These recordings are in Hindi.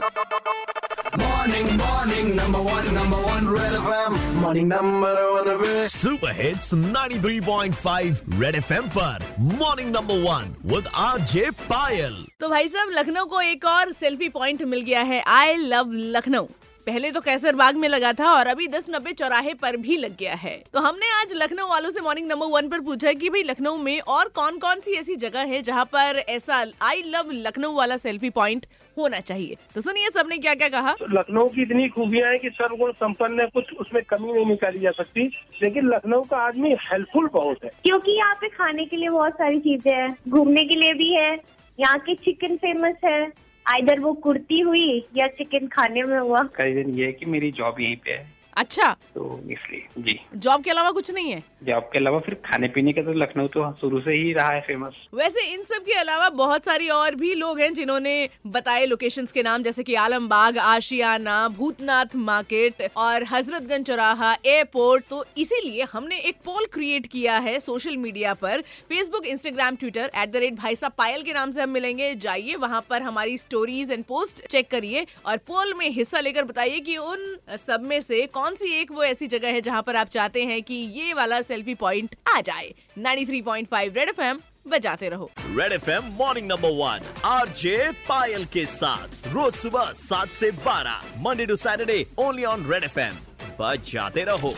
Morning, morning, number one, number one, Red FM. Morning, number one, Red. Super hits 93.5 Red FM पर morning number one with RJ Payal तो भाई साहब लखनऊ को एक और सेल्फी पॉइंट मिल गया है आई लव लखनऊ पहले तो कैसर बाग में लगा था और अभी दस नब्बे चौराहे पर भी लग गया है। तो हमने आज लखनऊ वालों से मॉर्निंग नंबर वन पर पूछा कि भाई लखनऊ में और कौन कौन सी ऐसी जगह है जहाँ पर ऐसा आई लव लखनऊ वाला सेल्फी पॉइंट होना चाहिए? तो सुनिए सबने क्या क्या कहा। तो लखनऊ की इतनी खूबियाँ हैं कि सर्वगुण संपन्न है कुछ उसमें कमी नहीं निकाली जा सकती लेकिन लखनऊ का आदमी हेल्पफुल बहुत है। क्योंकि यहाँ पे खाने के लिए बहुत सारी चीज़ें हैं घूमने के लिए भी है यहाँ के चिकन फ़ेमस है आइधर वो कुर्ती हुई या चिकन खाने में हुआ? कई दिन ये है कि मेरी जॉब यहीं पे है। अच्छा। तो इसलिए जी। जॉब के अलावा कुछ नहीं है? जॉब के अलावा फिर खाने पीने का तो लखनऊ तो शुरू से ही रहा है फ़ेमस वैसे इन सब के अलावा बहुत सारी और भी लोग हैं जिन्होंने बताए लोकेशंस के नाम, जैसे कि आलमबाग, आशियाना, भूतनाथ मार्केट और हजरतगंज चौराहा एयरपोर्ट तो इसीलिए हमने एक पोल क्रिएट किया है सोशल मीडिया पर। Facebook Instagram Twitter at the rate भाई साहब पायल के नाम से हम मिलेंगे। जाइए, वहाँ पर हमारी स्टोरीज एंड पोस्ट चेक करिए और पोल में हिस्सा लेकर बताइए कि उन सब में से कौन सी एक वो ऐसी जगह है जहाँ पर आप चाहते हैं कि ये वाला सेल्फी पॉइंट आ जाए। 93.5 रेड एफएम बजाते रहो। Red F M morning number one R J Payal के साथ रोज सुबह सात से बारह Monday to Saturday only on Red F M बजाते रहो।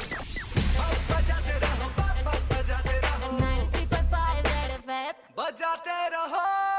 बजाते रहो।